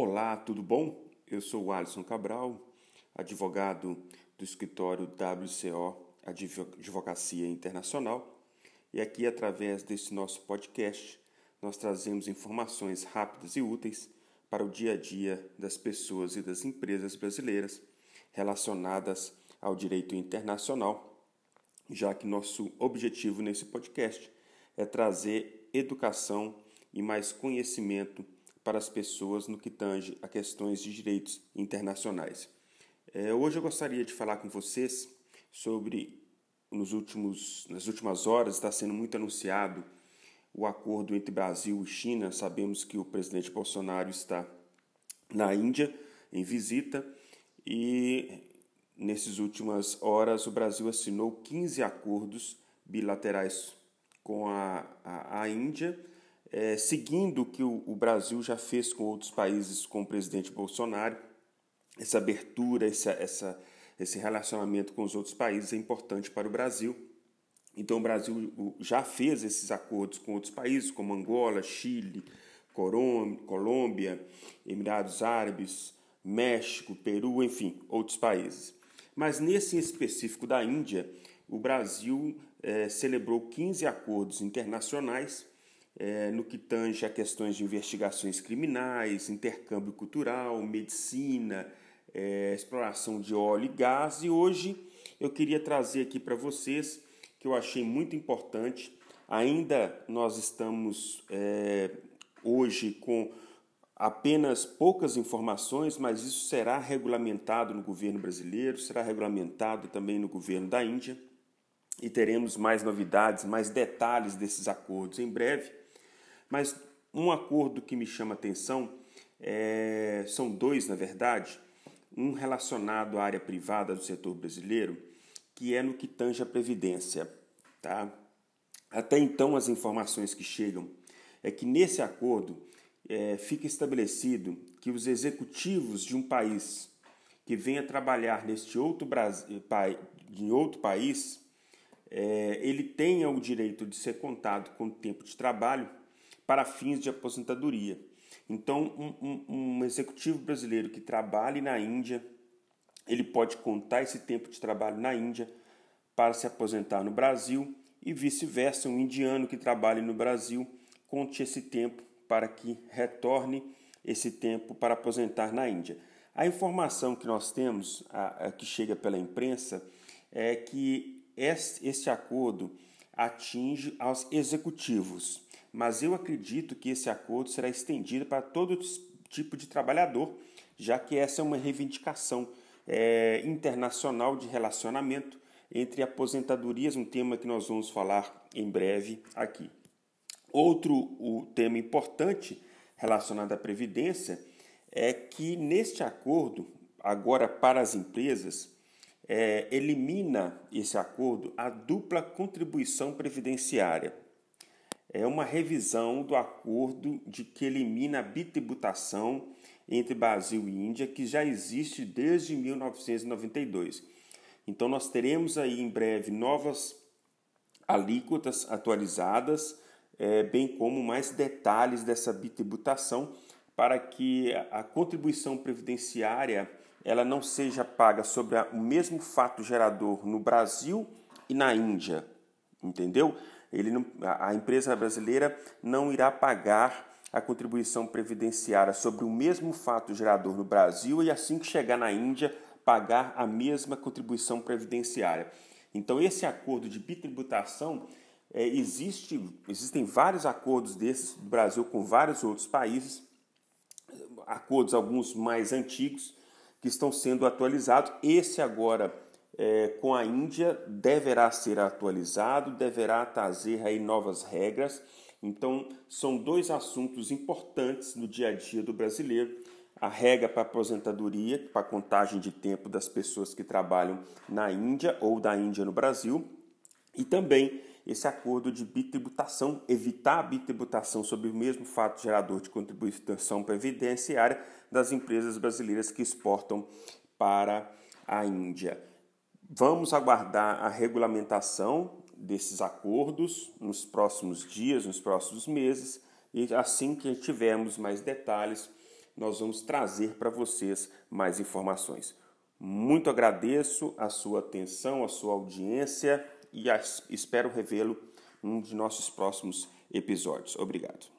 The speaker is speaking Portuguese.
Olá, tudo bom? Eu sou o Alisson Cabral, advogado do escritório WCO Advocacia Internacional, e aqui, através desse nosso podcast, nós trazemos informações rápidas e úteis para o dia a dia das pessoas e das empresas brasileiras relacionadas ao direito internacional, já que nosso objetivo nesse podcast é trazer educação e mais conhecimento para as pessoas no que tange a questões de direitos internacionais. É, hoje eu gostaria de falar com vocês sobre, nos últimos, nas últimas horas, está sendo muito anunciado o acordo entre Brasil e China. Sabemos que o presidente Bolsonaro está na Índia em visita e nessas últimas horas o Brasil assinou 15 acordos bilaterais com a, a, a Índia, é, seguindo o que o, o, Brasil já fez com outros países com o presidente Bolsonaro. Essa abertura, essa, essa, esse relacionamento com os outros países é importante para o Brasil. Então, o Brasil já fez esses acordos com outros países, como Angola, Chile, Colômbia, Emirados Árabes, México, Peru, enfim, outros países. Mas nesse específico da Índia, o Brasil é, celebrou 15 acordos internacionais é, no que tange a questões de investigações criminais, intercâmbio cultural, medicina, é, exploração de óleo e gás. E hoje eu queria trazer aqui para vocês que eu achei muito importante. Ainda nós estamos é, hoje com apenas poucas informações, mas isso será regulamentado no governo brasileiro, será regulamentado também no governo da Índia e teremos mais novidades, mais detalhes desses acordos em breve. Mas um acordo que me chama atenção é, são dois, na verdade, um relacionado à área privada do setor brasileiro, que é no que tange a previdência. Tá? Até então, as informações que chegam é que nesse acordo é, fica estabelecido que os executivos de um país que venha trabalhar neste outro, Brasil, em outro país é, ele tenha o direito de ser contado com tempo de trabalho para fins de aposentadoria. Então, um, um, um executivo brasileiro que trabalhe na Índia, ele pode contar esse tempo de trabalho na Índia para se aposentar no Brasil e vice-versa, um indiano que trabalhe no Brasil conte esse tempo para que retorne esse tempo para aposentar na Índia. A informação que nós temos, a, a que chega pela imprensa, é que este acordo atinge aos executivos, mas eu acredito que esse acordo será estendido para todo tipo de trabalhador, já que essa é uma reivindicação é, internacional de relacionamento entre aposentadorias, um tema que nós vamos falar em breve aqui. Outro o tema importante relacionado à previdência é que neste acordo, agora para as empresas, é, elimina esse acordo a dupla contribuição previdenciária. É uma revisão do acordo de que elimina a bitributação entre Brasil e Índia, que já existe desde 1992. Então, nós teremos aí em breve novas alíquotas atualizadas, é, bem como mais detalhes dessa bitributação, para que a contribuição previdenciária ela não seja paga sobre o mesmo fato gerador no Brasil e na Índia, entendeu? Ele não, a empresa brasileira não irá pagar a contribuição previdenciária sobre o mesmo fato gerador no Brasil e assim que chegar na Índia pagar a mesma contribuição previdenciária. Então esse acordo de bitributação é, existe, existem vários acordos desses do Brasil com vários outros países, acordos alguns mais antigos que estão sendo atualizados. Esse agora é, com a Índia deverá ser atualizado, deverá trazer aí novas regras. Então, são dois assuntos importantes no dia a dia do brasileiro: a regra para aposentadoria, para contagem de tempo das pessoas que trabalham na Índia ou da Índia no Brasil, e também esse acordo de bitributação, evitar a bitributação sobre o mesmo fato gerador de contribuição previdenciária das empresas brasileiras que exportam para a Índia. Vamos aguardar a regulamentação desses acordos nos próximos dias, nos próximos meses, e assim que tivermos mais detalhes, nós vamos trazer para vocês mais informações. Muito agradeço a sua atenção, a sua audiência e espero revê-lo em um de nossos próximos episódios. Obrigado.